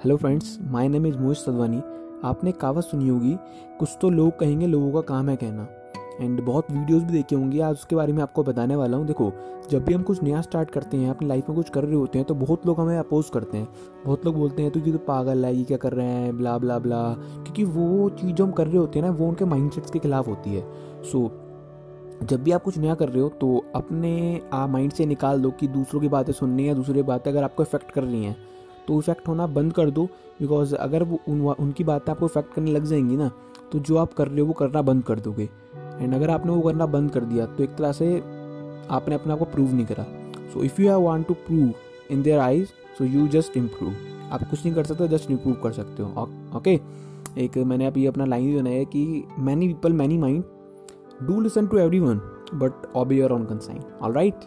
Hello friends my name is Mohit Sadwani आपने कहावत सुनी होगी कुछ तो लोग कहेंगे लोगों का काम है कहना। एंड बहुत वीडियोस भी देखे होंगे आज उसके बारे में आपको बताने वाला हूँ। देखो जब भी हम कुछ नया स्टार्ट करते हैं अपनी लाइफ में कुछ कर रहे होते हैं तो बहुत लोग हमें अपोज करते हैं। बहुत लोग बोलते हैं तो ये तो पागल है ये क्या कर रहे हैं? ब्ला ब्ला ब्ला क्योंकि वो चीज़ जो हम कर रहे होते हैं ना वो उनके माइंड के खिलाफ होती है। सो so, जब भी आप कुछ नया कर रहे हो तो अपने आ माइंड से निकाल दो कि दूसरों की बातें सुननी है दूसरी बातें अगर आपको इफ़ेक्ट कर रही हैं तो इफ़ेक्ट होना बंद कर दो बिकॉज़ अगर वो उन उनकी बातें आपको इफ़ेक्ट करने लग जाएँगी ना तो जो आप कर रहे हो वो करना बंद कर दोगे। एंड अगर आपने वो करना बंद कर दिया तो एक तरह से आपने अपने आप को प्रूव नहीं करा। So if you have want to prove in their eyes so you just improve आप कुछ नहीं कर सकते जस्ट इम्प्रूव कर सकते हो। ओके एक मैंने अभी अपना लाइन भी बनाया कि many people many mind Do listen to everyone, but obey your own conscience. Alright?